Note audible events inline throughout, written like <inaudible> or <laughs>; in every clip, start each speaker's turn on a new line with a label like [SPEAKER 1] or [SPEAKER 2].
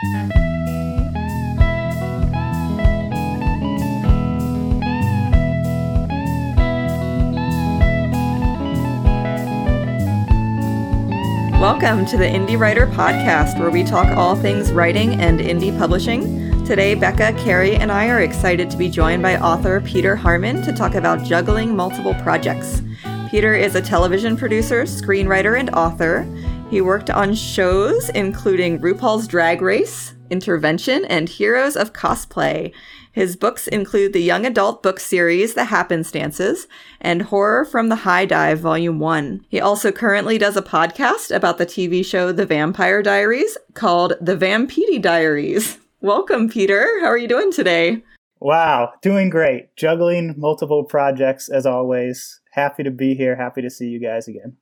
[SPEAKER 1] Welcome to the Indie Writer Podcast, where we talk all things writing and indie publishing. Today, Becca, Carrie, and I are excited to be joined by author Peter Harmon to talk about juggling multiple projects. Peter is a television producer, screenwriter, and author. He worked on shows including RuPaul's Drag Race, Intervention, and Heroes of Cosplay. His books include the young adult book series The Happenstances and Horror from the High Dive Volume 1. He also currently does a podcast about the TV show The Vampire Diaries called The Vampedi Diaries. <laughs> Welcome, Peter. How are you doing today?
[SPEAKER 2] Wow, doing great. Juggling multiple projects as always. Happy to be here. Happy to see you guys again.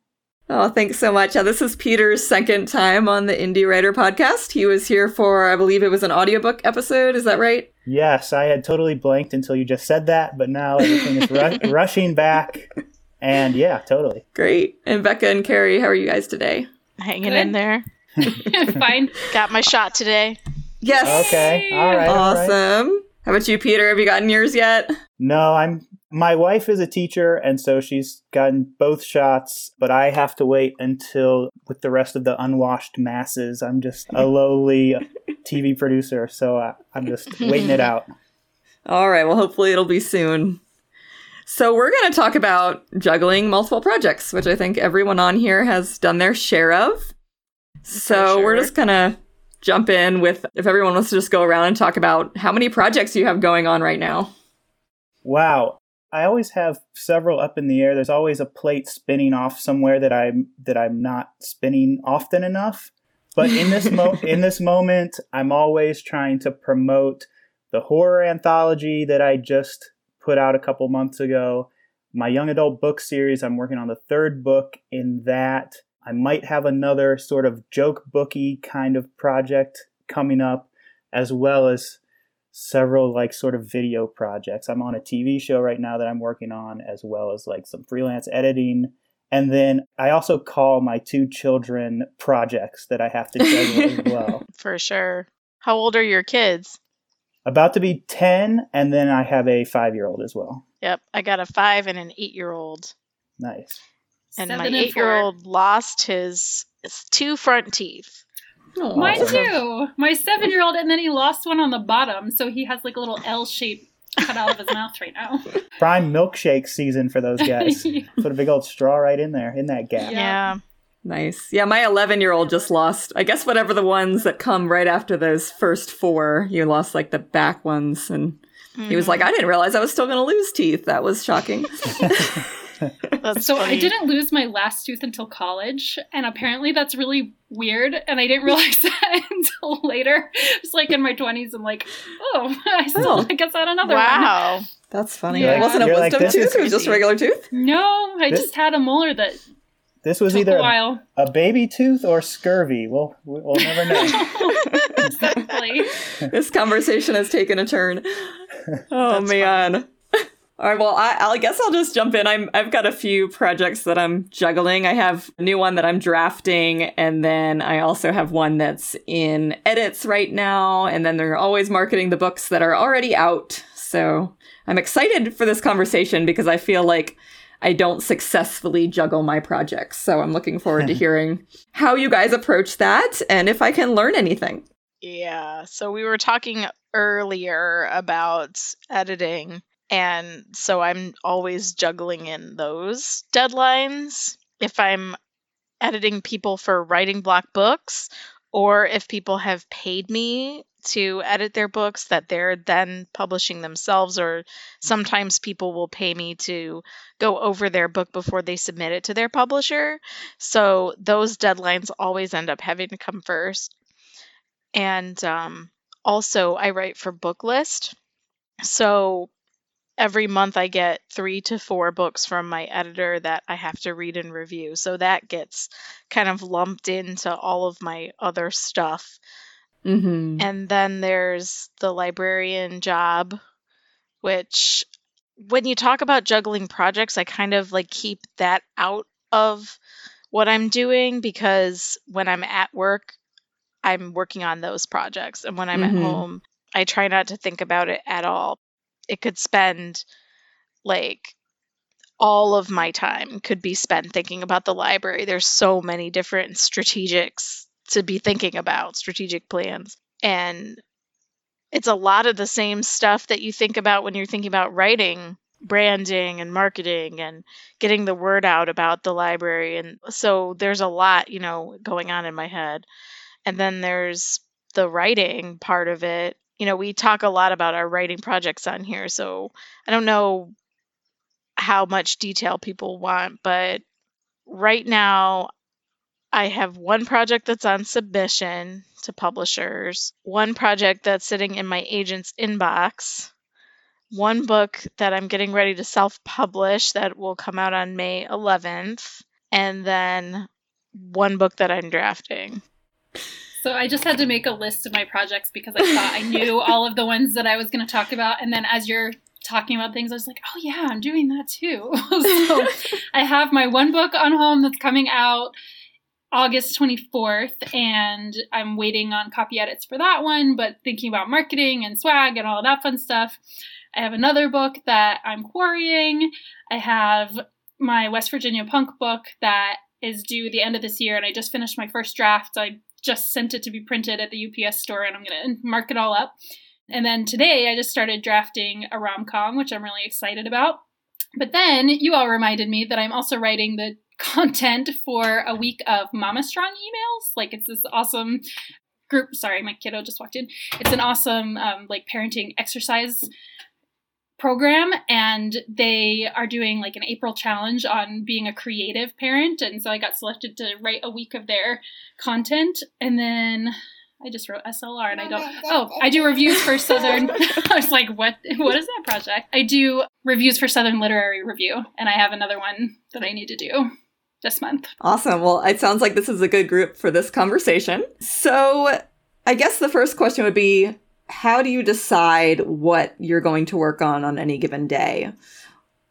[SPEAKER 1] Oh, thanks so much. Uh, this is Peter's second time on the Indie Writer podcast. He was here for, I believe it was an audiobook episode. Is that right?
[SPEAKER 2] Yes, I had totally blanked until you just said that, but now everything is ru- <laughs> rushing back. And yeah, totally.
[SPEAKER 1] Great. And Becca and Carrie, how are you guys today?
[SPEAKER 3] Hanging
[SPEAKER 4] Good.
[SPEAKER 3] in there. <laughs>
[SPEAKER 4] Fine.
[SPEAKER 3] Got my shot today.
[SPEAKER 1] Yes.
[SPEAKER 2] Okay. All right. all right.
[SPEAKER 1] Awesome. How about you, Peter? Have you gotten yours yet?
[SPEAKER 2] No, I'm. My wife is a teacher, and so she's gotten both shots. But I have to wait until, with the rest of the unwashed masses, I'm just a <laughs> lowly TV producer. So I, I'm just waiting it out. <laughs>
[SPEAKER 1] All right. Well, hopefully it'll be soon. So we're going to talk about juggling multiple projects, which I think everyone on here has done their share of. So we're just going to jump in with if everyone wants to just go around and talk about how many projects you have going on right now.
[SPEAKER 2] Wow. I always have several up in the air. There's always a plate spinning off somewhere that I'm that I'm not spinning often enough. But in this mo- <laughs> in this moment, I'm always trying to promote the horror anthology that I just put out a couple months ago. My young adult book series, I'm working on the third book in that. I might have another sort of joke booky kind of project coming up, as well as several like sort of video projects. I'm on a TV show right now that I'm working on, as well as like some freelance editing. And then I also call my two children projects that I have to juggle as <laughs> well.
[SPEAKER 3] For sure. How old are your kids?
[SPEAKER 2] About to be 10, and then I have a five year old as well.
[SPEAKER 3] Yep, I got a five and an eight year old.
[SPEAKER 2] Nice.
[SPEAKER 3] And
[SPEAKER 4] Seven
[SPEAKER 3] my eight year old lost his, his two front teeth.
[SPEAKER 1] Aw.
[SPEAKER 4] Mine too. My seven year old, and then he lost one on the bottom, so he has like a little L shape cut out of his mouth right now. <laughs>
[SPEAKER 2] Prime milkshake season for those guys. <laughs> Put a big old straw right in there, in that gap.
[SPEAKER 4] Yeah.
[SPEAKER 3] Yeah.
[SPEAKER 1] Nice. Yeah, my 11 year old just lost, I guess, whatever the ones that come right after those first four. You lost like the back ones. And he was like, mm-hmm. I didn't realize I was still going to lose teeth. That was shocking. <laughs> <laughs>
[SPEAKER 3] That's
[SPEAKER 4] So I didn't lose my last tooth until college, and apparently that's really weird, and I didn't <laughs> realize <laughs> that until later. It's like in my twenties, I'm like, oh, I oh. still,
[SPEAKER 1] Oh.
[SPEAKER 4] I guess I had another one.
[SPEAKER 3] Wow.
[SPEAKER 1] That's funny.
[SPEAKER 4] Yeah.
[SPEAKER 1] It wasn't a
[SPEAKER 2] You're like,
[SPEAKER 1] wisdom
[SPEAKER 2] this
[SPEAKER 1] tooth,
[SPEAKER 2] is
[SPEAKER 1] it was just a regular tooth.
[SPEAKER 4] No, I
[SPEAKER 2] This-
[SPEAKER 4] just had a molar that
[SPEAKER 2] This was
[SPEAKER 4] took
[SPEAKER 2] either
[SPEAKER 4] a
[SPEAKER 2] a,
[SPEAKER 4] while.
[SPEAKER 2] a baby tooth or scurvy. We'll, we'll never know.
[SPEAKER 4] exactly.
[SPEAKER 1] this conversation has taken a turn. Oh,
[SPEAKER 3] That's
[SPEAKER 1] man. All right, well, I, I guess I'll just jump in. I'm, I've got a few projects that I'm juggling. I have a new one that I'm drafting, and then I also have one that's in edits right now, and then they're always marketing the books that are already out. So I'm excited for this conversation because I feel like I don't successfully juggle my projects. So I'm looking forward to <laughs> hearing how you guys approach that and if I can learn anything.
[SPEAKER 3] Yeah. So we were talking earlier about editing. And so I'm always juggling in those deadlines. If I'm editing people for Writing Bloc books, or if people have paid me to edit their books that they're then publishing themselves, or sometimes people will pay me to go over their book before they submit it to their publisher. So those deadlines always end up having to come first. And um, also, I write for Booklist. So every month I get three to four books from my editor that I have to read and review. So that gets kind of lumped into all of my other stuff.
[SPEAKER 1] Mm-hmm.
[SPEAKER 3] And then there's the librarian job, which when you talk about juggling projects, I kind of like keep that out of what I'm doing because when I'm at work, I'm working on those projects. And when I'm at
[SPEAKER 1] Mhm.
[SPEAKER 3] home, I try not to think about it at all. It could spend like all of my time could be spent thinking about the library. There's so many different strategics to be thinking about, strategic plans. And it's a lot of the same stuff that you think about when you're thinking about writing, branding and marketing and getting the word out about the library. And so there's a lot, you know, going on in my head. And then there's the writing part of it. You know, we talk a lot about our writing projects on here. So I don't know how much detail people want, but right now I have one project that's on submission to publishers, one project that's sitting in my agent's inbox, one book that I'm getting ready to self publish that will come out on May 11th, and then one book that I'm drafting.
[SPEAKER 4] So I just had to make a list of my projects because I thought I knew <laughs> all of the ones that I was going to talk about. And then as you're talking about things, I was like, oh, yeah, I'm doing that too. <laughs> so I have my one book on home that's coming out August 24th, and I'm waiting on copy edits for that one, but thinking about marketing and swag and all that fun stuff. I have another book that I'm quarrying. I have my West Virginia punk book that is due the end of this year, and I just finished my first draft. I just sent it to be printed at the UPS store, and I'm going to mark it all up. And then today, I just started drafting a rom com, which I'm really excited about. But then you all reminded me that I'm also writing the <laughs> content for a week of Mama Strong emails. Like it's this awesome group. Sorry, my kiddo just walked in. It's an awesome um, like parenting exercise program and they are doing like an April challenge on being a creative parent and so I got selected to write a week of their content and then I just wrote SLR and I don't <laughs> Oh, I do reviews for Southern <laughs> I was like what what is that project? I do reviews for Southern Literary Review and I have another one that I need to do this month.
[SPEAKER 1] Awesome. Well, it sounds like this is a good group for this conversation. So, I guess the first question would be how do you decide what you're going to work on on any given day?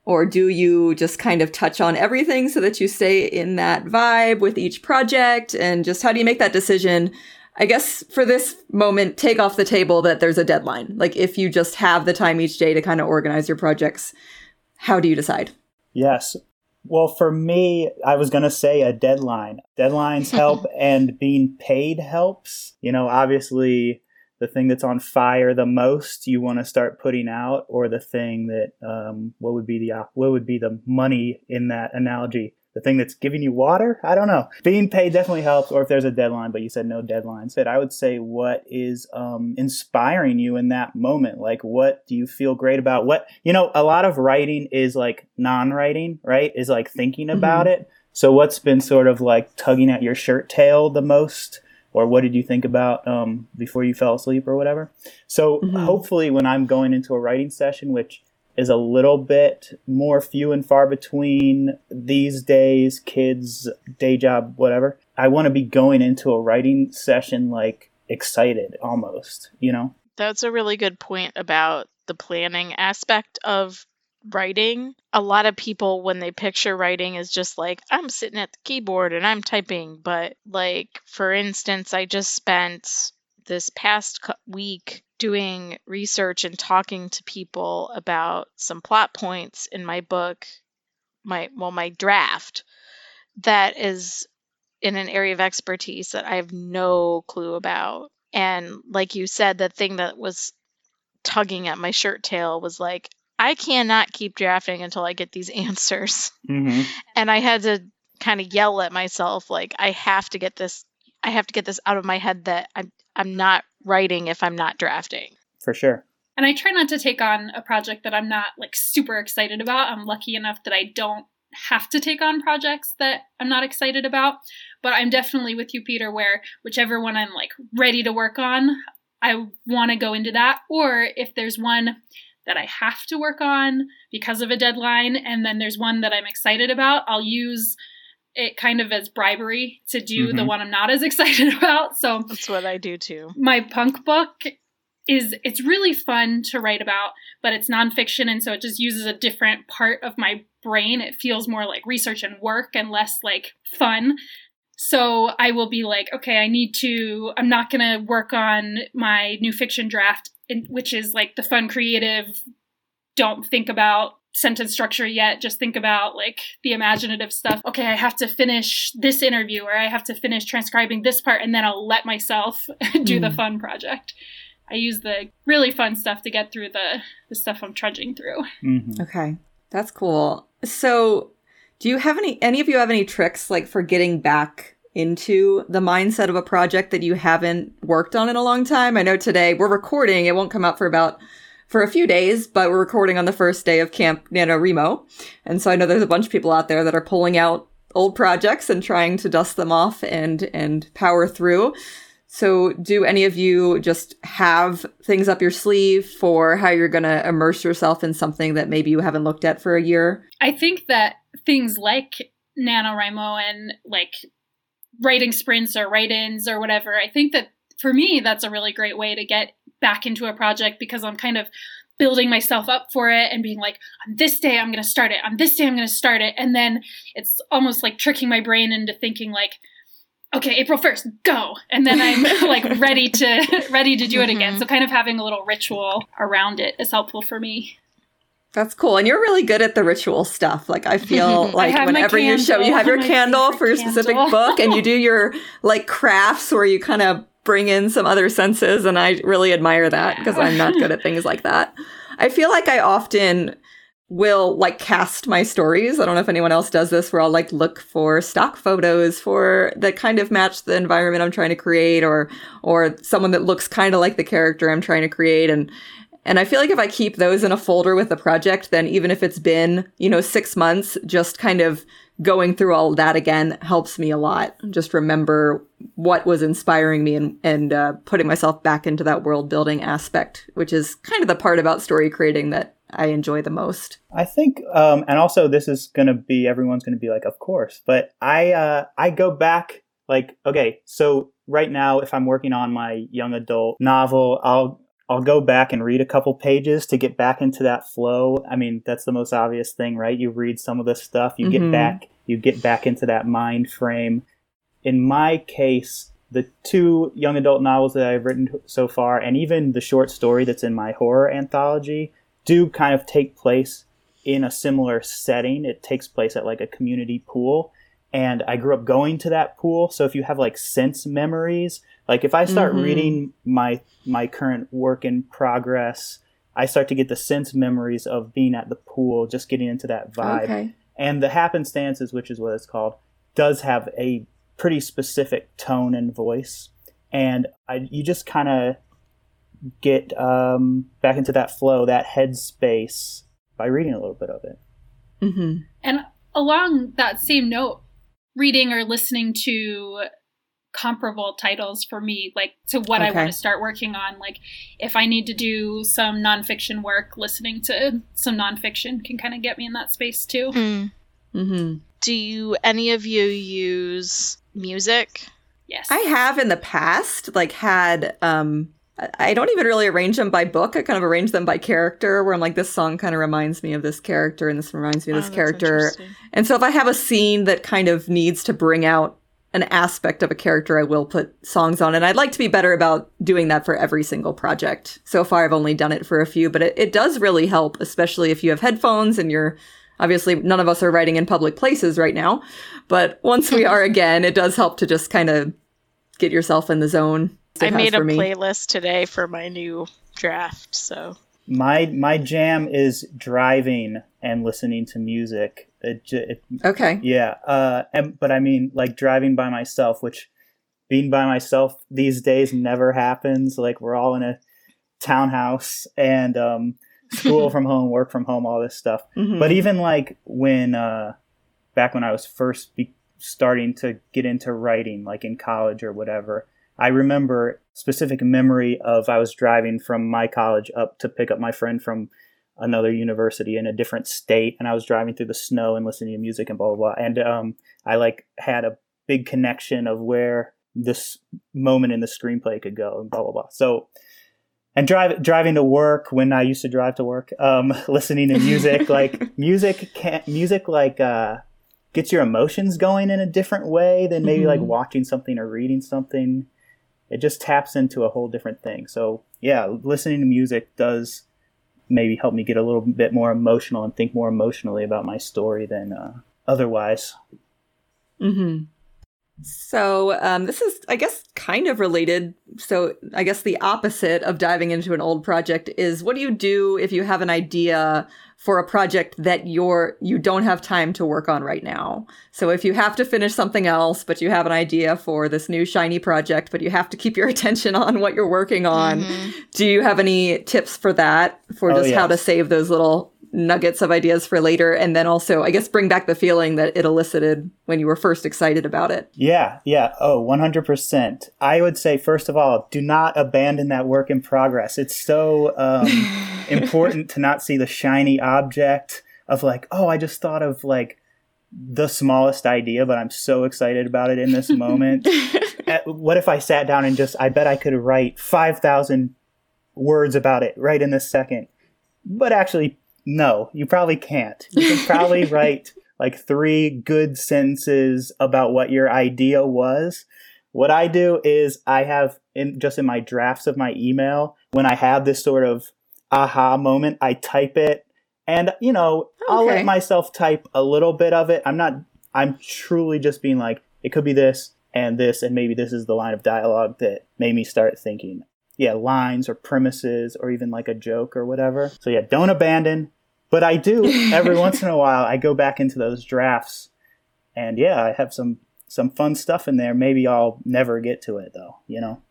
[SPEAKER 1] Or do you just kind of touch on everything so that you stay in that vibe with each project? And just how do you make that decision? I guess for this moment, take off the table that there's a deadline. Like if you just have the time each day to kind of organize your projects, how do you decide?
[SPEAKER 2] Yes. Well, for me, I was going to say a deadline. Deadlines <laughs> help, and being paid helps. You know, obviously, the thing that's on fire the most you want to start putting out, or the thing that um, what would be the what would be the money in that analogy? The thing that's giving you water? I don't know. Being paid definitely helps, or if there's a deadline, but you said no deadlines. But I would say what is um, inspiring you in that moment? Like, what do you feel great about? What you know, a lot of writing is like non-writing, right? Is like thinking about it. So, what's been sort of like tugging at your shirt tail the most? Or what did you think about um, before you fell asleep or whatever. So
[SPEAKER 1] Mhm.
[SPEAKER 2] hopefully, when I'm going into a writing session, which is a little bit more few and far between these days, kids, day job, whatever, I want to be going into a writing session like excited almost, you know?
[SPEAKER 3] That's a really good point about the planning aspect of writing. A lot of people, when they picture writing, is just like, I'm sitting at the keyboard and I'm typing. But, like, for instance, I just spent this past week doing research and talking to people about some plot points in my book, my, well, my draft, that is in an area of expertise that I have no clue about. And like you said, the thing that was tugging at my shirt tail was like, I cannot keep drafting until I get these <laughs> answers.
[SPEAKER 2] Mm-hmm.
[SPEAKER 3] And I had to kind of yell at myself, like, I have to get this, I have to get this out of my head that I'm, I'm not writing if I'm not drafting.
[SPEAKER 2] For sure.
[SPEAKER 4] And I try not to take on a project that I'm not like super excited about. I'm lucky enough that I don't have to take on projects that I'm not excited about. But I'm definitely with you, Peter, where whichever one I'm like ready to work on, I want to go into that. Or if there's one that I have to work on because of a deadline, and then there's one that I'm excited about, I'll use it kind of as bribery to do the
[SPEAKER 2] Mhm.
[SPEAKER 4] one I'm not as <laughs> excited about. So
[SPEAKER 3] That's what I do too.
[SPEAKER 4] my punk book is it's really fun to write about, but it's nonfiction, and so it just uses a different part of my brain. It feels more like research and work and less like fun. So I will be like, okay, I need to, I'm not going to work on my new fiction draft, which is like the fun, creative, don't think about sentence structure yet. Just think about like the imaginative stuff. Okay, I have to finish this interview or I have to finish transcribing this part and then I'll let myself <laughs> do mm. the fun project. I use the really fun stuff to get through the, the stuff I'm trudging through.
[SPEAKER 1] Mm-hmm. Okay, that's cool. So, do you have any, any of you have any tricks like for getting back into the mindset of a project that you haven't worked on in a long time? I know today we're recording, it won't come out for about for a few days, but we're recording on the first day of Camp NaNoWriMo. And so I know there's a bunch of people out there that are pulling out old projects and trying to dust them off and and power through. So, do any of you just have things up your sleeve for how you're going to immerse yourself in something that maybe you haven't looked at for a year?
[SPEAKER 4] I think that things like NaNoWriMo and like writing sprints or write ins or whatever, I think that for me, that's a really great way to get back into a project because I'm kind of building myself up for it and being like, on this day, I'm going to start it. On this day, I'm going to start it. And then it's almost like tricking my brain into thinking, like, okay april 1st go and then i'm <laughs> <laughs> like ready to <laughs> ready to do it again mm-hmm. so kind of having a little ritual around it is helpful for me
[SPEAKER 1] that's cool. And you're really good at the ritual stuff. Like I <laughs> feel like I whenever you show you have your <laughs> candle for your specific book and you do <laughs> your like crafts where you kind of bring in some other senses and I really admire that because. I'm not good at things like that. I feel like I often will like cast my stories. I don't know if anyone else does this where I'll like look for stock photos for that kind of match the environment I'm trying to create or or someone that looks kind of like the character I'm trying to create and and I feel like if I keep those in a folder with the project then even if it's been, you know, 6 months just kind of going through all that again helps me a lot. Just remember what was inspiring me and, and uh, putting myself back into that world building aspect, which is kind of the part about story creating that I enjoy the most.
[SPEAKER 2] I think, um, and also this is going to be everyone's going to be like, of course, but I uh, I go back like, okay, so right now if I'm working on my young adult novel, I'll I'll go back and read a couple pages to get back into that flow. I mean, that's the most obvious thing, right? You read some of this stuff, you mm-hmm. get back, you get back into that mind frame. In my case, the two young adult novels that I've written so far, and even the short story that's in my horror anthology, do kind of take place in a similar setting. It takes place at like a community pool. And I grew up going to that pool. So if you have like sense memories, like if I start mm-hmm. reading my my current work in progress, I start to get the sense memories of being at the pool, just getting into that vibe. Okay. And the happenstances, which is what it's called, does have a pretty specific tone and voice. And I, you just kind of get um, back into that flow, that headspace by reading a little bit of it.
[SPEAKER 4] Mm-hmm. And along that same note, reading or listening to comparable titles for me, like to what okay. I want to start working on. Like if I need to do some nonfiction work, listening to some nonfiction can kind of get me in that space too. Mm.
[SPEAKER 3] Mm-hmm. Do you any of you use music?
[SPEAKER 4] Yes.
[SPEAKER 1] I have in the past, like had um I don't even really arrange them by book. I kind of arrange them by character, where I'm like, this song kind of reminds me of this character, and this reminds me of this oh, character. And so if I have a scene that kind of needs to bring out an aspect of a character, I will put songs on. And I'd like to be better about doing that for every single project. So far, I've only done it for a few, but it, it does really help, especially if you have headphones and you're obviously none of us are writing in public places right now. But <laughs> once we are again, it does help to just kind of get yourself in the zone
[SPEAKER 3] I made a me. playlist today for my new draft. So
[SPEAKER 2] my my jam is driving and listening to music. It, it,
[SPEAKER 1] okay.
[SPEAKER 2] Yeah. Uh. And, but I mean, like driving by myself, which being by myself these days never happens. Like we're all in a townhouse and um, school <laughs> from home, work from home, all this stuff. Mm-hmm. But even like when uh, back when I was first be- starting to get into writing, like in college or whatever I remember specific memory of I was driving from my college up to pick up my friend from another university in a different state, and I was driving through the snow and listening to music and blah blah blah. And um, I like had a big connection of where this moment in the screenplay could go and blah blah blah. So and drive, driving to work when I used to drive to work, um, <laughs> listening to music <laughs> like music can music like uh, gets your emotions going in a different way than maybe like
[SPEAKER 1] Mhm.
[SPEAKER 2] watching something or reading something. It just taps into a whole different thing. So yeah, listening to music does maybe help me get a little bit more emotional and think more emotionally about my story than uh, otherwise.
[SPEAKER 1] hmm So um, this is, I guess, kind of related. So I guess the opposite of diving into an old project is what do you do if you have an idea for a project that you're you don't have time to work on right now? So if you have to finish something else, but you have an idea for this new shiny project, but you have to keep your <laughs> attention on what you're working on,
[SPEAKER 3] Mhm.
[SPEAKER 1] do you have any tips for that? For
[SPEAKER 2] Oh,
[SPEAKER 1] just how to save those little nuggets of ideas for later, and then also, I guess, bring back the feeling that it elicited when you were first excited about it.
[SPEAKER 2] Yeah, yeah. Oh, 100%. I would say, first of all, do not abandon that work in progress. It's so um, <laughs> important to not see the shiny object of like, oh, I just thought of like the smallest idea, but I'm so excited about it in this moment. Uh, <laughs> what if I sat down and just, I bet I could write 5,000 words about it right in this second. But actually, no, you probably can't. You can probably <laughs> write like three good sentences about what your idea was. What I do is I have in just in my drafts of my email, when I have this sort of aha moment, I type it and you know, I'll let myself type a little bit of it. I'm not I'm truly just being like, it could be this and this, and maybe this is the line of dialogue that made me start thinking. Yeah, lines or premises or even like a joke or whatever. So yeah, don't abandon. But I do every <laughs> once in a while I go back into those drafts and yeah, I have some some fun stuff in there. Maybe I'll never get to it though, you know?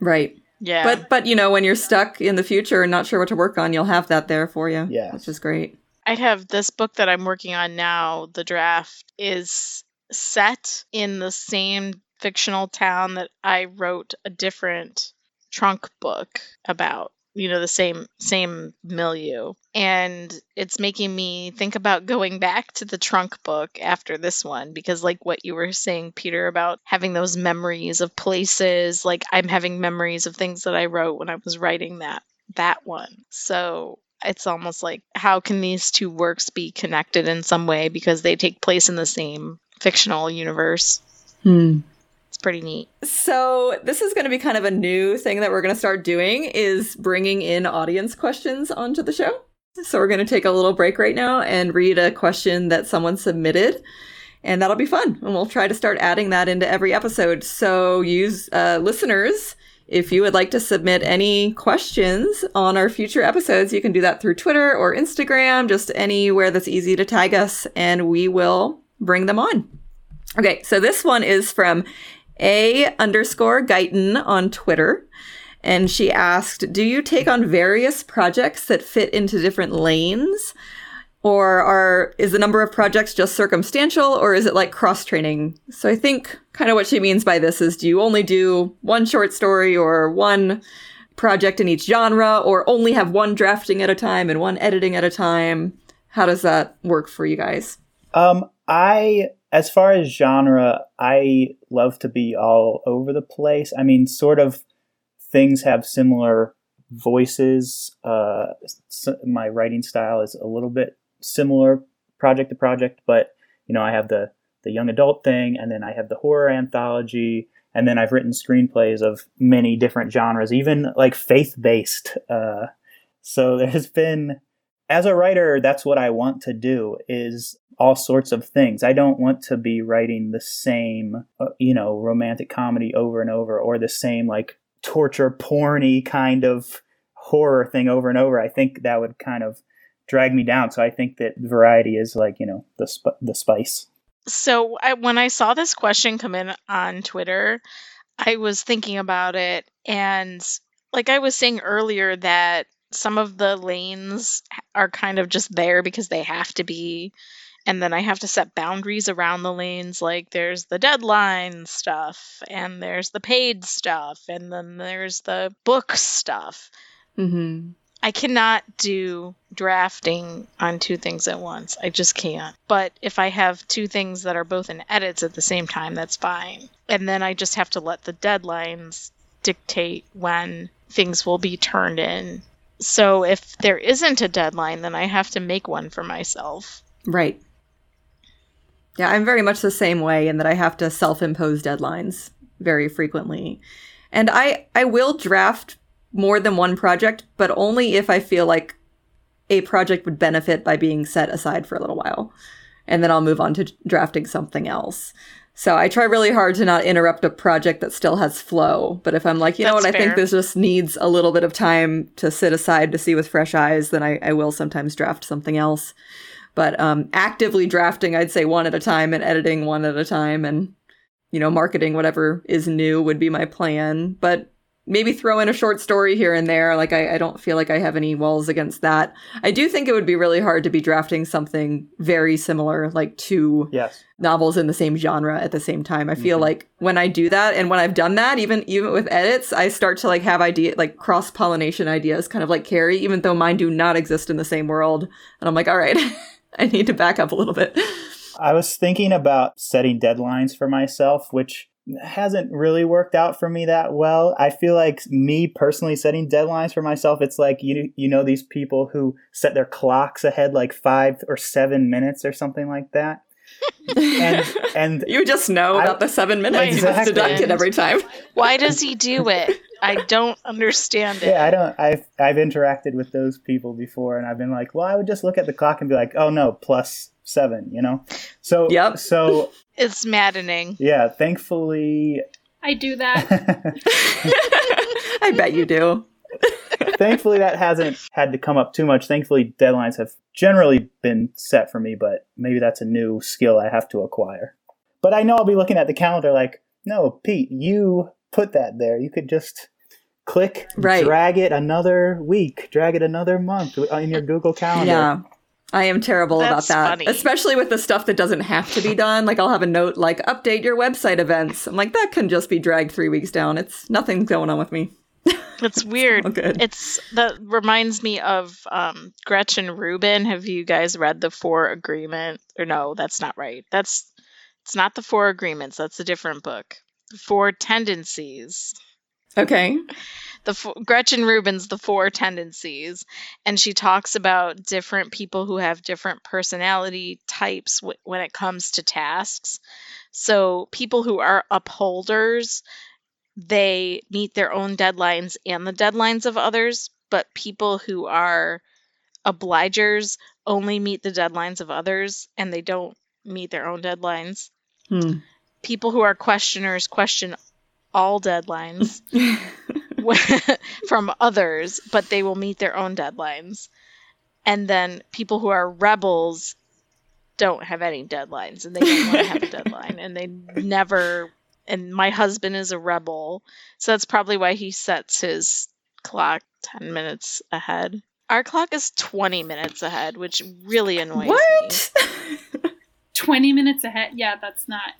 [SPEAKER 1] Right.
[SPEAKER 3] Yeah.
[SPEAKER 1] But but you know, when you're stuck in the future and not sure what to work on, you'll have that there for you.
[SPEAKER 2] Yeah.
[SPEAKER 1] Which is great.
[SPEAKER 3] I'd have this book that I'm working on now. The draft is set in the same fictional town that I wrote a different trunk book about. You know, the same same milieu. And it's making me think about going back to the trunk book after this one because like what you were saying Peter about having those memories of places, like I'm having memories of things that I wrote when I was writing that that one. So it's almost like how can these two works be connected in some way because they take place in the same fictional universe.
[SPEAKER 1] Hmm.
[SPEAKER 3] Pretty neat.
[SPEAKER 1] So this is going to be kind of a new thing that we're going to start doing is bringing in audience questions onto the show. So we're going to take a little break right now and read a question that someone submitted. And that'll be fun. And we'll try to start adding that into every episode. So use uh, listeners, if you would like to submit any questions on our future episodes, you can do that through Twitter or Instagram, just anywhere that's easy to tag us, and we will bring them on. Okay, so this one is from a underscore Guyton on Twitter. And she asked, Do you take on various projects that fit into different lanes? Or are is the number of projects just circumstantial or is it like cross training? So I think kind of what she means by this is do you only do one short story or one project in each genre or only have one drafting at a time and one editing at a time? How does that work for you guys?
[SPEAKER 2] Um, I, as far as genre, I love to be all over the place. I mean, sort of things have similar voices. Uh, s- my writing style is a little bit similar project to project, but you know, I have the the young adult thing, and then I have the horror anthology, and then I've written screenplays of many different genres, even like faith based. Uh, so <laughs> there's been as a writer, that's what I want to do is all sorts of things. I don't want to be writing the same, uh, you know, romantic comedy over and over or the same like torture porny kind of horror thing over and over. I think that would kind of drag me down. So I think that variety is like, you know, the sp- the spice.
[SPEAKER 3] So I, when I saw this question come in on Twitter, I was thinking about it and like I was saying earlier that some of the lanes are kind of just there because they have to be and then I have to set boundaries around the lanes like there's the deadline stuff and there's the paid stuff and then there's the book stuff.
[SPEAKER 1] Mm-hmm.
[SPEAKER 3] I cannot do drafting on two things at once. I just can't. But if I have two things that are both in edits at the same time, that's fine. And then I just have to let the deadlines dictate when things will be turned in. So if there isn't a deadline, then I have to make one for myself.
[SPEAKER 1] Right. Yeah, I'm very much the same way in that I have to self-impose deadlines very frequently. And I I will draft more than one project, but only if I feel like a project would benefit by being set aside for a little while. And then I'll move on to drafting something else. So I try really hard to not interrupt a project that still has flow. But if I'm like, you know
[SPEAKER 3] That's
[SPEAKER 1] what, I think this just needs a little bit of time to sit aside to see with fresh eyes, then I, I will sometimes draft something else. But um, actively drafting, I'd say one at a time, and editing one at a time, and you know, marketing whatever is new would be my plan. But maybe throw in a short story here and there. Like I, I don't feel like I have any walls against that. I do think it would be really hard to be drafting something very similar, like two
[SPEAKER 2] Yes.
[SPEAKER 1] novels in the same genre at the same time. I feel
[SPEAKER 2] Mhm.
[SPEAKER 1] like when I do that and when I've done that, even even with edits, I start to like have idea like cross pollination ideas, kind of like Carrie, even though mine do not exist in the same world. And I'm like, all right, <laughs> I need to back up a little bit.
[SPEAKER 2] I was thinking about setting deadlines for myself, which hasn't really worked out for me that well. I feel like me personally setting deadlines for myself, it's like you you know these people who set their clocks ahead like 5 or 7 minutes or something like that. <laughs> And and
[SPEAKER 1] you just know
[SPEAKER 2] I-
[SPEAKER 1] about the seven minutes. You just
[SPEAKER 2] Exactly.
[SPEAKER 1] deduct it every time.
[SPEAKER 3] Why does he do it? I don't understand it.
[SPEAKER 2] yeah, I don't I've I've interacted with those people before and I've been like, "Well, I would just look at the clock and be like, "Oh no, plus 7," you know? So
[SPEAKER 1] Yep.
[SPEAKER 2] so <laughs>
[SPEAKER 3] It's maddening.
[SPEAKER 2] yeah, thankfully
[SPEAKER 4] I do that. <laughs>
[SPEAKER 1] I bet you do. <laughs>
[SPEAKER 2] thankfully that hasn't had to come up too much thankfully deadlines have generally been set for me but maybe that's a new skill i have to acquire but i know i'll be looking at the calendar like no pete you put that there you could just click
[SPEAKER 1] Right.
[SPEAKER 2] drag it another week drag it another month in your google calendar
[SPEAKER 1] Yeah. I am terrible
[SPEAKER 3] That's
[SPEAKER 1] about that.
[SPEAKER 3] funny.
[SPEAKER 1] Especially with the stuff that doesn't have to be done. Like I'll have a note like update your website events. I'm like, that can just be dragged three weeks down. It's nothing's going on with me.
[SPEAKER 3] It's <laughs> weird.
[SPEAKER 1] good.
[SPEAKER 3] It's that reminds me of um, Gretchen Rubin. Have you guys read the Four Agreement? Or no, that's not right. That's it's not the Four Agreements. That's a different book. The Four Tendencies.
[SPEAKER 1] Okay.
[SPEAKER 3] The Gretchen Rubin's the Four Tendencies, and she talks about different people who have different personality types w- when it comes to tasks. So people who are upholders they meet their own deadlines and the deadlines of others, but people who are obligers only meet the deadlines of others and they don't meet their own deadlines.
[SPEAKER 1] Hmm.
[SPEAKER 3] People who are questioners question all deadlines <laughs> <laughs> from others, but they will meet their own deadlines. And then people who are rebels don't have any deadlines and they don't want to have a <laughs> deadline and they never and my husband is a rebel so that's probably why he sets his clock 10 minutes ahead our clock is 20 minutes ahead which really annoys me
[SPEAKER 1] What? <laughs>
[SPEAKER 4] 20 minutes ahead. Yeah, that's not.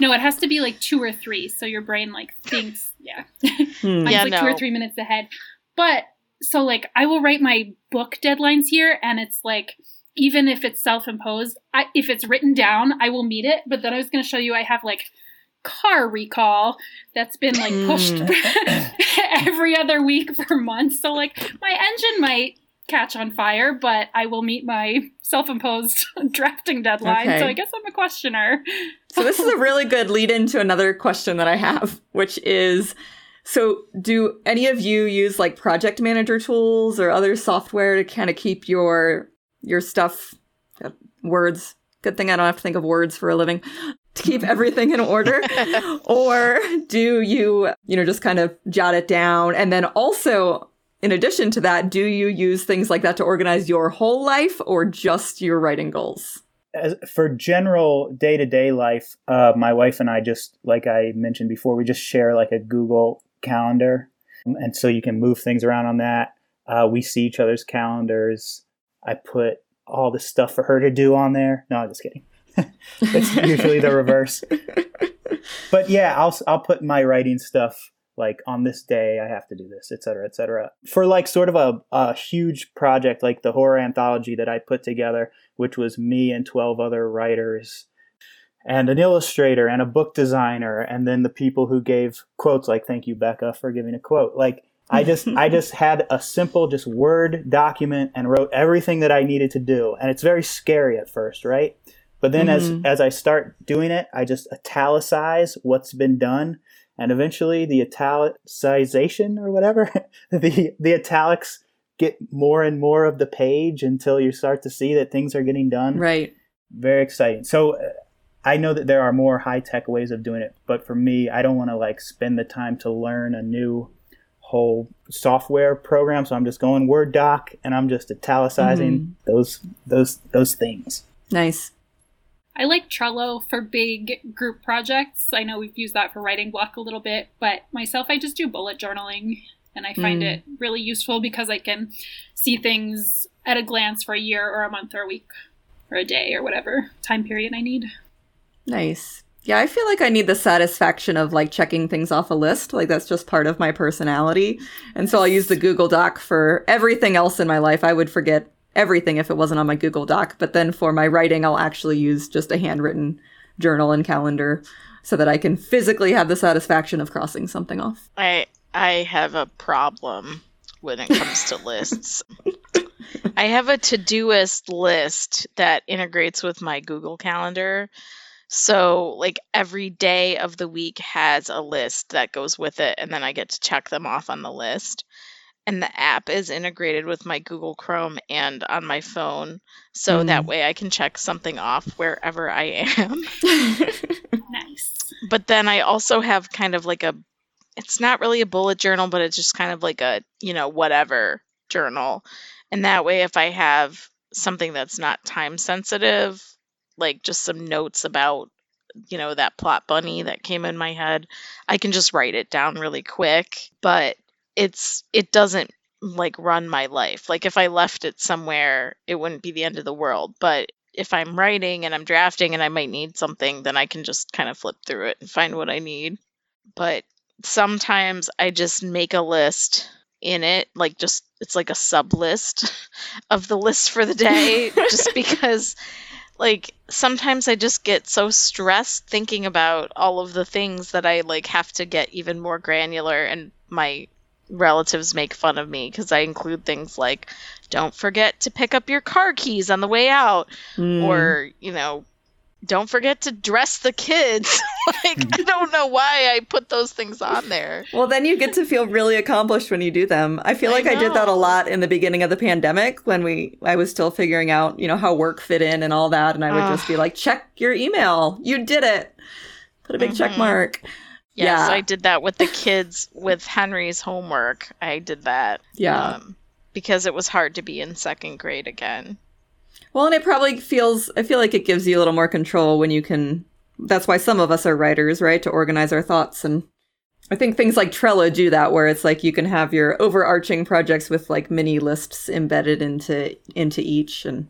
[SPEAKER 4] No, it has to be like two or three. So your brain like thinks, yeah. <laughs>
[SPEAKER 1] Hmm.
[SPEAKER 4] Mine's
[SPEAKER 3] Yeah,
[SPEAKER 4] like two or three minutes ahead. But so like I will write my book deadlines here and it's like even if it's self-imposed, I, if it's written down, I will meet it. But then I was going to show you I have like car recall that's been like pushed <laughs> every other week for months. So like my engine might catch on fire, but I will meet my self-imposed <laughs> drafting deadline.
[SPEAKER 1] Okay.
[SPEAKER 4] So I guess I'm a questioner.
[SPEAKER 1] So this is a really good lead into another question that I have, which is so do any of you use like project manager tools or other software to kind of keep your your stuff uh, words good thing I don't have to think of words for a living to keep <laughs> everything in order <laughs> or do you you know just kind of jot it down and then also in addition to that do you use things like that to organize your whole life or just your writing goals
[SPEAKER 2] as, for general day to day life, uh, my wife and I just, like I mentioned before, we just share like a Google calendar. And so you can move things around on that. Uh, we see each other's calendars. I put all the stuff for her to do on there. No, I'm just kidding. <laughs> it's usually the reverse. <laughs> But yeah, I'll, I'll put my writing stuff like on this day I have to do this, et cetera, et cetera. For like sort of a, a huge project like the horror anthology that I put together, which was me and 12 other writers and an illustrator and a book designer and then the people who gave quotes like thank you Becca for giving a quote. Like I just I just <laughs> had a simple just word document and wrote everything that I needed to do. And it's very scary at first, right? But then
[SPEAKER 1] Mhm.
[SPEAKER 2] as as I start doing it, I just italicize what's been done, and eventually the italicization or whatever, <laughs> the the italics get more and more of the page until you start to see that things are getting done.
[SPEAKER 1] Right.
[SPEAKER 2] Very exciting. So uh, I know that there are more high tech ways of doing it, but for me, I don't want to like spend the time to learn a new whole software program. So I'm just going Word doc and I'm just italicizing those those those things.
[SPEAKER 1] Nice.
[SPEAKER 4] I like Trello for big group projects. I know we've used that for Writing Bloc a little bit, but myself, I just do bullet journaling. And I find
[SPEAKER 1] Mm.
[SPEAKER 4] it really useful because I can see things at a glance for a year or a month or a week or a day or whatever time period I need.
[SPEAKER 1] Nice. Yeah, I feel like I need the satisfaction of like checking things off a list. Like that's just part of my personality. And so I'll use the Google Doc for everything else in my life. I would forget everything if it wasn't on my Google Doc. But then for my writing, I'll actually use just a handwritten journal and calendar so that I can physically have the satisfaction of crossing something off.
[SPEAKER 3] I I have a problem when it comes to <laughs> lists. I have a Todoist list that integrates with my Google Calendar. So, like every day of the week has a list that goes with it, and then I get to check them off on the list. And the app is integrated with my Google Chrome and on my phone. So that
[SPEAKER 1] Mm.
[SPEAKER 3] way I can check something off wherever I am. <laughs>
[SPEAKER 4] Nice.
[SPEAKER 3] but then I also have kind of like a it's not really a bullet journal, but it's just kind of like a, you know, whatever journal. And that way if I have something that's not time sensitive, like just some notes about, you know, that plot bunny that came in my head, I can just write it down really quick, but it's it doesn't like run my life. Like if I left it somewhere, it wouldn't be the end of the world, but if I'm writing and I'm drafting and I might need something, then I can just kind of flip through it and find what I need. But sometimes I just make a list in it, like just it's like a sub list <laughs> of the list for the day, <laughs> just because like sometimes I just get so stressed thinking about all of the things that I like have to get even more granular and my relatives make fun of me because I include things like don't forget to pick up your car keys on the way out
[SPEAKER 1] Mm.
[SPEAKER 3] or you know don't forget to dress the kids <laughs> like i don't know why i put those things on there
[SPEAKER 1] Well, then you get to feel really accomplished when you do them. I feel like I, did that a lot in the beginning of the pandemic when we I was still figuring out, you know, how work fit in and all that and I would just be like, "Check your email. You did it." Put a big check
[SPEAKER 3] Mhm.
[SPEAKER 1] mark.
[SPEAKER 3] Yes
[SPEAKER 1] Yeah.
[SPEAKER 3] i did that with the kids with henry's homework i did that
[SPEAKER 1] Yeah.
[SPEAKER 3] um, because it was hard to be in second grade again
[SPEAKER 1] Well, and it probably feels, I feel like it gives you a little more control when you can. That's why some of us are writers, right? To organize our thoughts. And I think things like Trello do that, where it's like you can have your overarching projects with like mini lists embedded into into each. And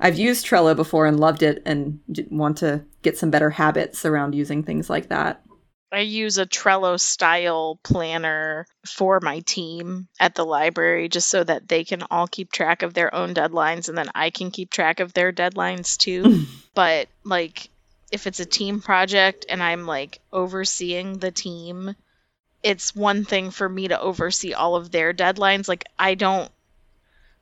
[SPEAKER 1] I've used Trello before and loved it and want to get some better habits around using things like that.
[SPEAKER 3] I use a Trello style planner for my team at the library just so that they can all keep track of their own deadlines and then I can keep track of their deadlines too. <laughs> but like if it's a team project and I'm like overseeing the team, it's one thing for me to oversee all of their deadlines. Like I don't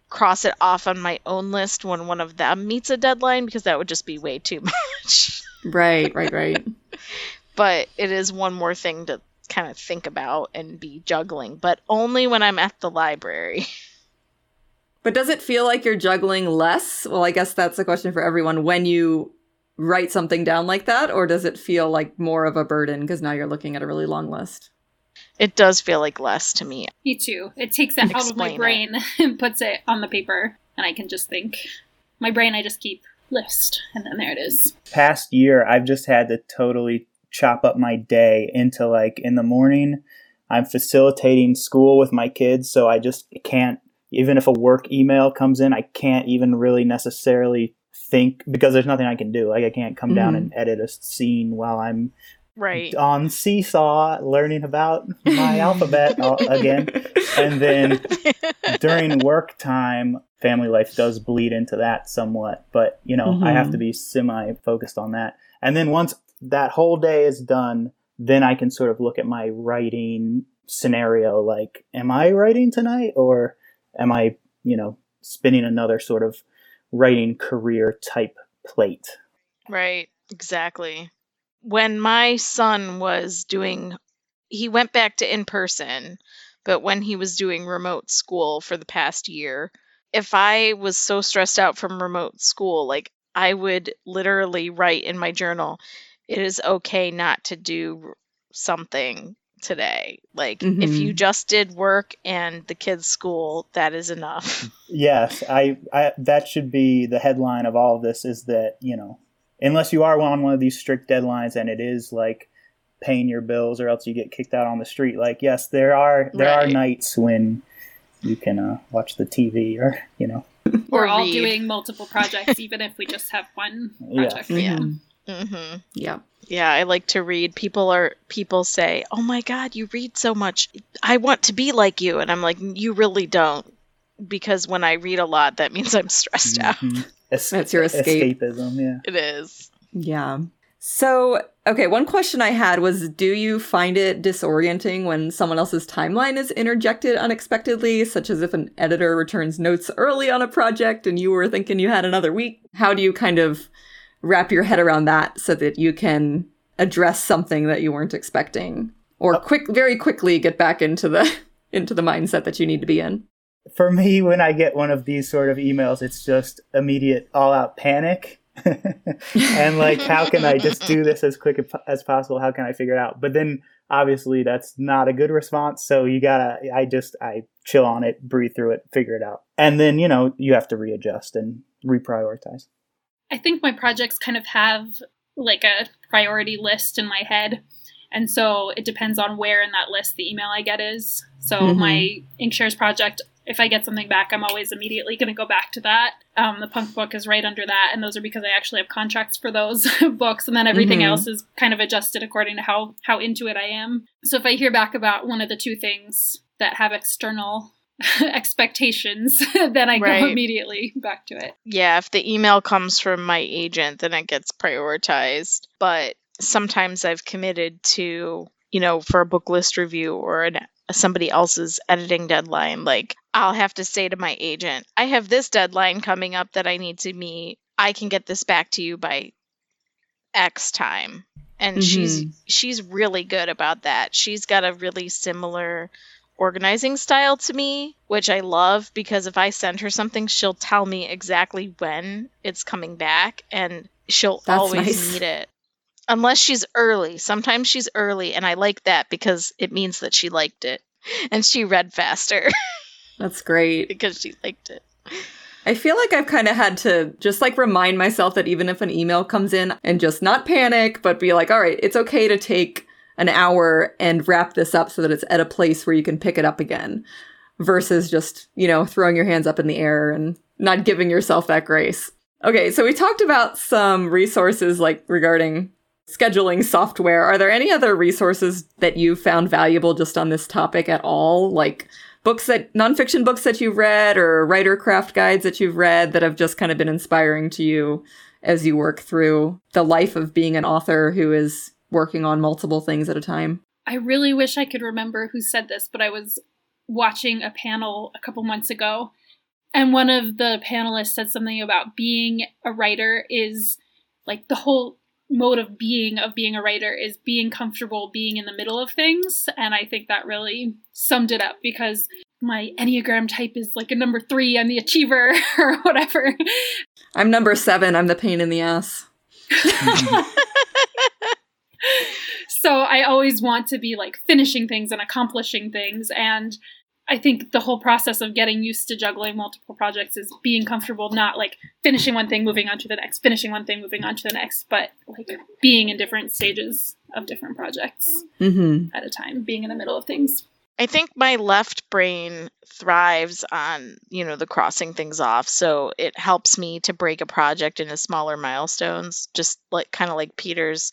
[SPEAKER 3] cross it off on my own list when one of them meets a deadline because that would just be way too <laughs> much
[SPEAKER 1] Right, right, right. <laughs>
[SPEAKER 3] but it is one more thing to kind of think about and be juggling, but only when I'm at the library. <laughs>
[SPEAKER 1] But does it feel like you're juggling less? Well, I guess that's a question for everyone when you write something down like that, or does it feel like more of a burden because now you're looking at a really long list?
[SPEAKER 3] It does feel like less to me.
[SPEAKER 4] Me too. It takes it out of my
[SPEAKER 3] Explain it.
[SPEAKER 4] brain <laughs> and puts it on the paper, and I can just think. My brain, I just keep list, and then there it is.
[SPEAKER 2] Past year, I've just had to totally chop up my day into like in the morning, I'm facilitating school with my kids, so I just can't even if a work email comes in, I can't even really necessarily think because there's nothing I can do. Like I can't come down
[SPEAKER 1] Mhm.
[SPEAKER 2] and edit a scene while I'm
[SPEAKER 3] Right.
[SPEAKER 2] on Seesaw learning about my alphabet again. And then <laughs> during work time, family life does bleed into that somewhat. But, you know, I have to be semi focused on that. And then once that whole day is done, then I can sort of look at my writing scenario like, am I writing tonight or am I, you know, spinning another sort of writing career type plate?
[SPEAKER 3] Right, exactly. When my son was doing, he went back to in person, but when he was doing remote school for the past year, if I was so stressed out from remote school, like I would literally write in my journal, it is okay not to do something today. Like if you
[SPEAKER 1] Mhm.
[SPEAKER 3] just did work and the kids' school, that is enough. <laughs>
[SPEAKER 2] Yes, I, I that should be the headline of all of this is that, you know, unless you are on one of these strict deadlines and it is like paying your bills or else you get kicked out on the street. Like yes, there are there are nights when you can uh, watch the TV or, you know.
[SPEAKER 4] We're all
[SPEAKER 3] read.
[SPEAKER 4] doing multiple projects, even if we just have one <laughs>
[SPEAKER 2] Yeah.
[SPEAKER 4] project.
[SPEAKER 3] Yeah.
[SPEAKER 1] Mhm.
[SPEAKER 3] Hmm
[SPEAKER 1] Yeah.
[SPEAKER 3] Yeah, I like to read. People are people say, "Oh my god, you read so much. I want to be like you." And I'm like, "You really don't." Because when I read a lot, that means I'm stressed out.
[SPEAKER 2] Mhm. Es-
[SPEAKER 1] That's your escape.
[SPEAKER 2] Escapism, yeah.
[SPEAKER 3] It is.
[SPEAKER 1] Yeah. So, okay, one question I had was do you find it disorienting when someone else's timeline is interjected unexpectedly, such as if an editor returns notes early on a project and you were thinking you had another week? How do you kind of wrap your head around that so that you can address something that you weren't expecting or uh, quick very quickly get back into the <laughs> into the mindset that you need to be in?
[SPEAKER 2] For me, when I get one of these sort of emails, it's just immediate all out panic. <laughs> and like, how can I just do this as quick as possible? How can I figure it out? But then obviously that's not a good response. So you gotta, I just, I chill on it, breathe through it, figure it out. And then, you know, you have to readjust and reprioritize.
[SPEAKER 4] I think my projects kind of have like a priority list in my head. And so it depends on where in that list the email I get is. So
[SPEAKER 1] Mhm.
[SPEAKER 4] my Inkshares project, if I get something back, I'm always immediately going to go back to that. Um, the punk book is right under that, and those are because I actually have contracts for those <laughs> books, and then everything
[SPEAKER 1] Mhm.
[SPEAKER 4] else is kind of adjusted according to how how into it I am. So if I hear back about one of the two things that have external <laughs> expectations, <laughs> then I
[SPEAKER 3] Right.
[SPEAKER 4] go immediately back to it.
[SPEAKER 3] Yeah, if the email comes from my agent, then it gets prioritized. But sometimes I've committed to, you know, for a book list review or an, somebody else's editing deadline. Like, I'll have to say to my agent, I have this deadline coming up that I need to meet. I can get this back to you by X time. And she's mm-hmm. she's really good about that. She's got a really similar organizing style to me, which I love because if I send her something, she'll tell me exactly when it's coming back and she'll
[SPEAKER 1] That's
[SPEAKER 3] always
[SPEAKER 1] nice.
[SPEAKER 3] meet it. Unless she's early. Sometimes she's early and I like that because it means that she liked it <laughs> and she read faster <laughs>
[SPEAKER 1] That's great.
[SPEAKER 3] because she liked it.
[SPEAKER 1] I feel like I've kind of had to just like remind myself that even if an email comes in and just not panic, but be like, all right, it's okay to take an hour and wrap this up so that it's at a place where you can pick it up again versus just, you know, throwing your hands up in the air and not giving yourself that grace. Okay, so we talked about some resources like regarding scheduling software. Are there any other resources that you found valuable just on this topic at all? Like books that nonfiction books that you've read or writer craft guides that you've read that have just kind of been inspiring to you as you work through the life of being an author who is working on multiple things at a time.
[SPEAKER 4] I really wish I could remember who said this, but I was watching a panel a couple months ago, and one of the panelists said something about being a writer is like the whole mode of being of being a writer is being comfortable being in the middle of things and i think that really summed it up because my enneagram type is like a number three i'm the achiever <laughs> or whatever
[SPEAKER 1] I'm number seven. I'm the pain in the ass. <laughs> <laughs>
[SPEAKER 4] so I always want to be like finishing things and accomplishing things. And I think the whole process of getting used to juggling multiple projects is being comfortable, not like finishing one thing, moving on to the next, finishing one thing, moving on to the next, but like being in different stages of different projects
[SPEAKER 1] Mm-hmm.
[SPEAKER 4] at a time, being in the middle of things.
[SPEAKER 3] I think my left brain thrives on, you know, the crossing things off. So it helps me to break a project into smaller milestones, just like kind of like Peter's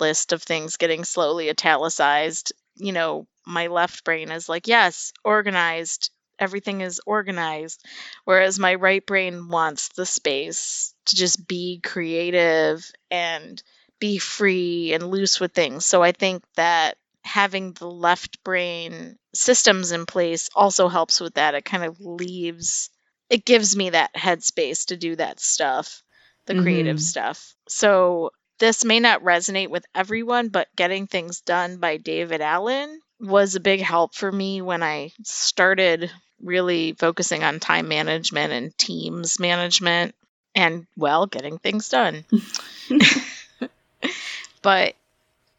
[SPEAKER 3] list of things getting slowly italicized. You know, my left brain is like, yes, organized. Everything is organized. Whereas my right brain wants the space to just be creative and be free and loose with things. So I think that having the left brain systems in place also helps with that. It kind of leaves, it gives me that headspace to do that stuff the creative
[SPEAKER 1] Mhm.
[SPEAKER 3] stuff. So this may not resonate with everyone, but Getting Things Done by David Allen was a big help for me when I started really focusing on time management and teams management and, well, getting things done. <laughs> but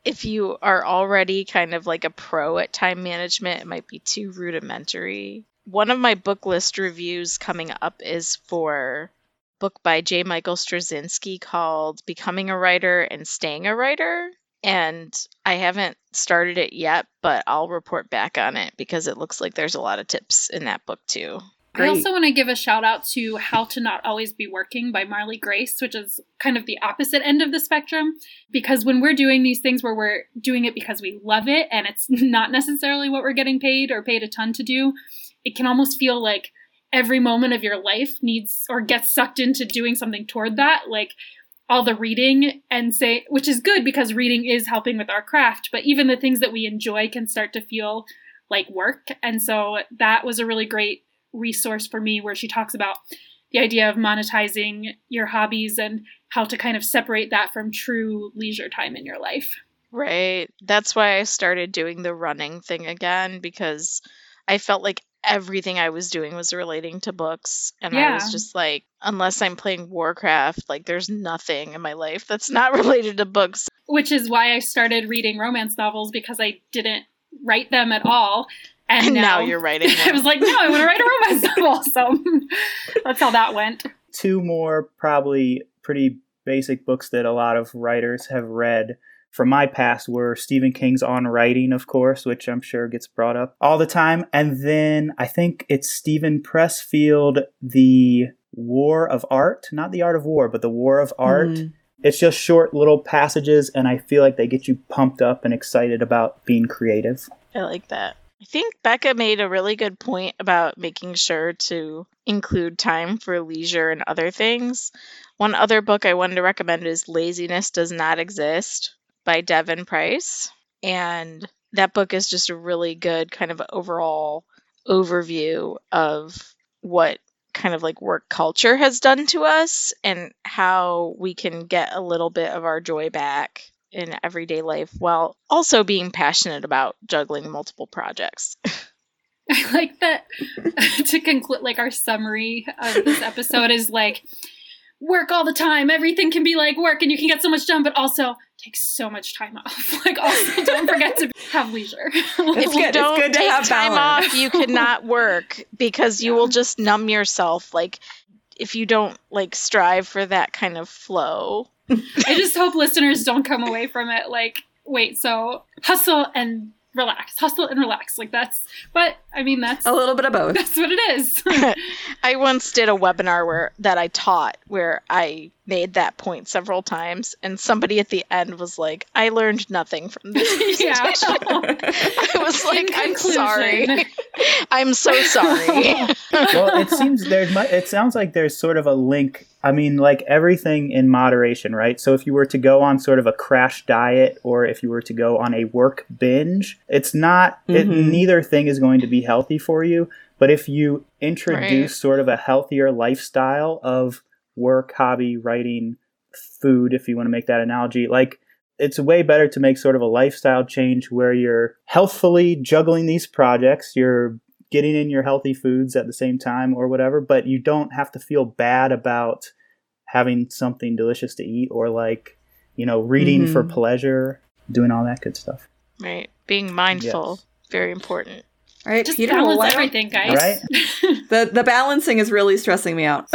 [SPEAKER 3] if you are already kind of like a pro at time management, it might be too rudimentary. One of my book list reviews coming up is for book by J. Michael Straczynski called Becoming a Writer and Staying a Writer. And I haven't started it yet, but I'll report back on it because it looks like there's a lot of tips in that book too.
[SPEAKER 4] I also want to give a shout out to How to Not Always Be Working by Marlee Grace, which is kind of the opposite end of the spectrum. Because when we're doing these things where we're doing it because we love it and it's <laughs> not necessarily what we're getting paid or paid a ton to do, it can almost feel like every moment of your life needs or gets sucked into doing something toward that. Like all the reading and say, which is good because reading is helping with our craft, but even the things that we enjoy can start to feel like work. And so that was a really great resource for me where she talks about the idea of monetizing your hobbies and how to kind of separate that from true leisure time in your life.
[SPEAKER 3] Right. That's why I started doing the running thing again because I felt like everything I was doing was relating to books. And I was just like, unless I'm playing Warcraft, like there's nothing in my life that's not <laughs> related to books.
[SPEAKER 4] Which is why I started reading romance novels because I didn't write them at all. And,
[SPEAKER 3] And now you're <laughs> writing
[SPEAKER 4] I was like, no, I want to write a romance <laughs> novel. So that's how that went.
[SPEAKER 2] two more probably pretty basic books that a lot of writers have read from my past were Stephen King's On Writing, of course, which I'm sure gets brought up all the time. And then I think it's Steven Pressfield, The War of Art, not The Art of War, but The War of Art.
[SPEAKER 1] Mm.
[SPEAKER 2] It's just short little passages, and I feel like they get you pumped up and excited about being creative.
[SPEAKER 3] I like that. I think Becca made a really good point about making sure to include time for leisure and other things. One other book I wanted to recommend is Laziness Does Not Exist by Devon Price. And that book is just a really good kind of overall overview of what kind of like work culture has done to us and how we can get a little bit of our joy back in everyday life while also being passionate about juggling multiple projects. <laughs>
[SPEAKER 4] I like that <laughs> to conclude, like our summary of this episode is like work all the time. Everything can be like work, and you can get so much done, but also take so much time off. <laughs> like also don't forget to <laughs> have leisure.
[SPEAKER 1] It's
[SPEAKER 3] if
[SPEAKER 1] good.
[SPEAKER 3] you don't
[SPEAKER 1] good to
[SPEAKER 3] take
[SPEAKER 1] have
[SPEAKER 3] time
[SPEAKER 1] balance.
[SPEAKER 3] off, you cannot <laughs> work because you
[SPEAKER 4] Yeah.
[SPEAKER 3] will just numb yourself. Like if you don't like strive for that kind of flow.
[SPEAKER 4] I just hope listeners don't come away from it like, wait, so hustle and relax, hustle and relax. Like that's, but I mean that's
[SPEAKER 1] A little bit of both. <laughs>
[SPEAKER 4] that's what it is. <laughs>
[SPEAKER 3] I once did a webinar where that I taught where I made that point several times and somebody at the end was like, I learned nothing from this. <laughs>
[SPEAKER 4] yeah. <laughs>
[SPEAKER 3] I was
[SPEAKER 4] In
[SPEAKER 3] like, I'm
[SPEAKER 4] conclusion.
[SPEAKER 3] sorry. <laughs> I'm so sorry.
[SPEAKER 2] well, it seems there's mu- it sounds like there's sort of a link. I mean, like everything in moderation, right? So if you were to go on sort of a crash diet or if you were to go on a work binge, it's not it,
[SPEAKER 1] Mhm.
[SPEAKER 2] neither thing is going to be healthy for you, but if you introduce
[SPEAKER 3] Right.
[SPEAKER 2] sort of a healthier lifestyle of work, hobby, writing, food if you want to make that analogy, like it's way better to make sort of a lifestyle change where you're healthfully juggling these projects, you're getting in your healthy foods at the same time or whatever, but you don't have to feel bad about having something delicious to eat or like, you know, reading for
[SPEAKER 1] Mhm.
[SPEAKER 2] pleasure, doing all that good stuff.
[SPEAKER 3] right. Being mindful.
[SPEAKER 2] Yes.
[SPEAKER 3] Very important.
[SPEAKER 1] All right,
[SPEAKER 4] just
[SPEAKER 1] Peter. Well,
[SPEAKER 4] balance
[SPEAKER 1] why don't-
[SPEAKER 4] everything, guys.
[SPEAKER 2] Right? <laughs>
[SPEAKER 1] the the balancing is really stressing me out. <laughs>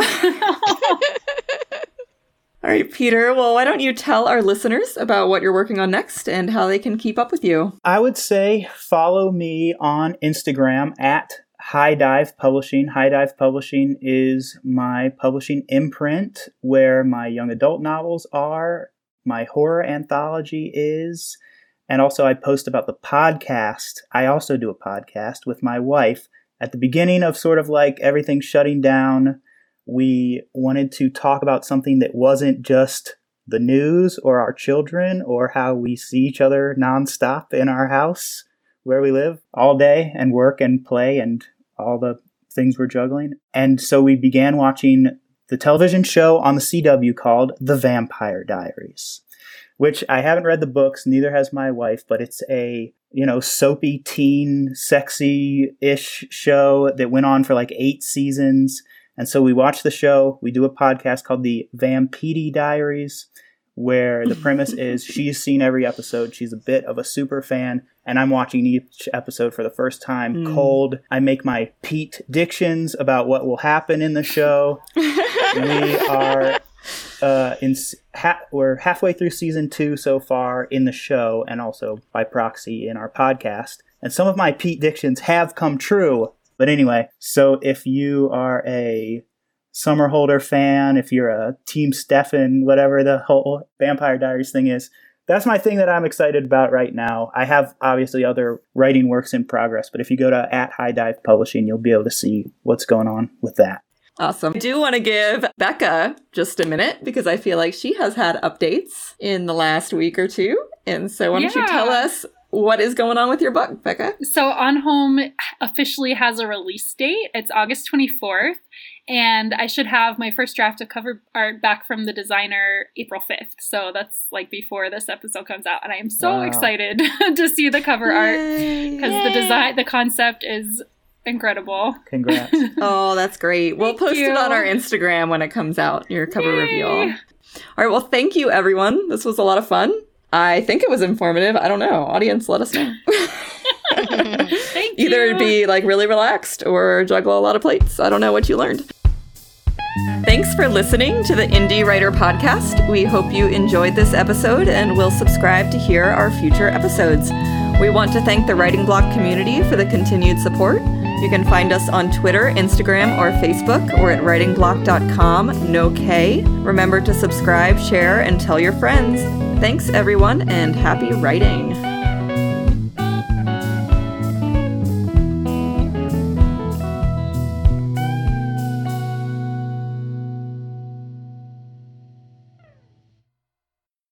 [SPEAKER 1] All right, Peter. Well, why don't you tell our listeners about what you're working on next and how they can keep up with you?
[SPEAKER 2] I would say follow me on Instagram at High Dive Publishing. High Dive Publishing is my publishing imprint where my young adult novels are, my horror anthology is, and also I post about the podcast. I also do a podcast with my wife. At the beginning of sort of like everything shutting down, we wanted to talk about something that wasn't just the news or our children or how we see each other nonstop in our house where we live all day and work and play and all the things we're juggling. And so we began watching the television show on the CW called The Vampire Diaries, which I haven't read the books, neither has my wife, but it's a, you know, soapy teen, sexy ish show that went on for like eight seasons. And so we watch the show, we do a podcast called The Vampedi Diaries, where the premise <laughs> is she's seen every episode. She's a bit of a super fan, and I'm watching each episode for the first time
[SPEAKER 1] Mm.
[SPEAKER 2] cold. I make my Pete dictions about what will happen in the show. <laughs> we are uh, in ha- we're halfway through season two so far in the show, and also by proxy in our podcast. And some of my Pete dictions have come true. But anyway, so if you are a Somerhalder fan, if you're a Team Stefan, whatever the whole Vampire Diaries thing is, that's my thing that I'm excited about right now. I have obviously other writing works in progress, but if you go to at High Dive Publishing, you'll be able to see what's going on with that.
[SPEAKER 1] Awesome. I do want to give Becca just a minute because I feel like she has had updates in the last week or two. And so why don't you tell us what is going on with your book, Becca?
[SPEAKER 4] So On Home officially has a release date. It's August 24th. And I should have my first draft of cover art back from the designer April 5th. So that's like before this episode comes out. And I am so
[SPEAKER 2] Wow.
[SPEAKER 4] excited <laughs> to see the cover art because the design, the concept is incredible.
[SPEAKER 2] Congrats. <laughs>
[SPEAKER 1] Oh, that's great. We'll
[SPEAKER 4] Thank
[SPEAKER 1] post it on our Instagram when it comes out, your cover
[SPEAKER 4] Yay.
[SPEAKER 1] reveal. All right. Well, thank you, everyone. This was a lot of fun. I think it was informative. I don't know. Audience, let us know. <laughs>
[SPEAKER 4] Thank <laughs>
[SPEAKER 1] Either
[SPEAKER 4] you.
[SPEAKER 1] be like really relaxed or juggle a lot of plates. I don't know what you learned. Thanks for listening to the Indie Writer Podcast. We hope you enjoyed this episode and will subscribe to hear our future episodes. We want to thank the Writing Bloc community for the continued support. You can find us on Twitter, Instagram, or Facebook, or at writingbloc.com, no K. Remember to subscribe, share, and tell your friends. Thanks, everyone, and happy writing.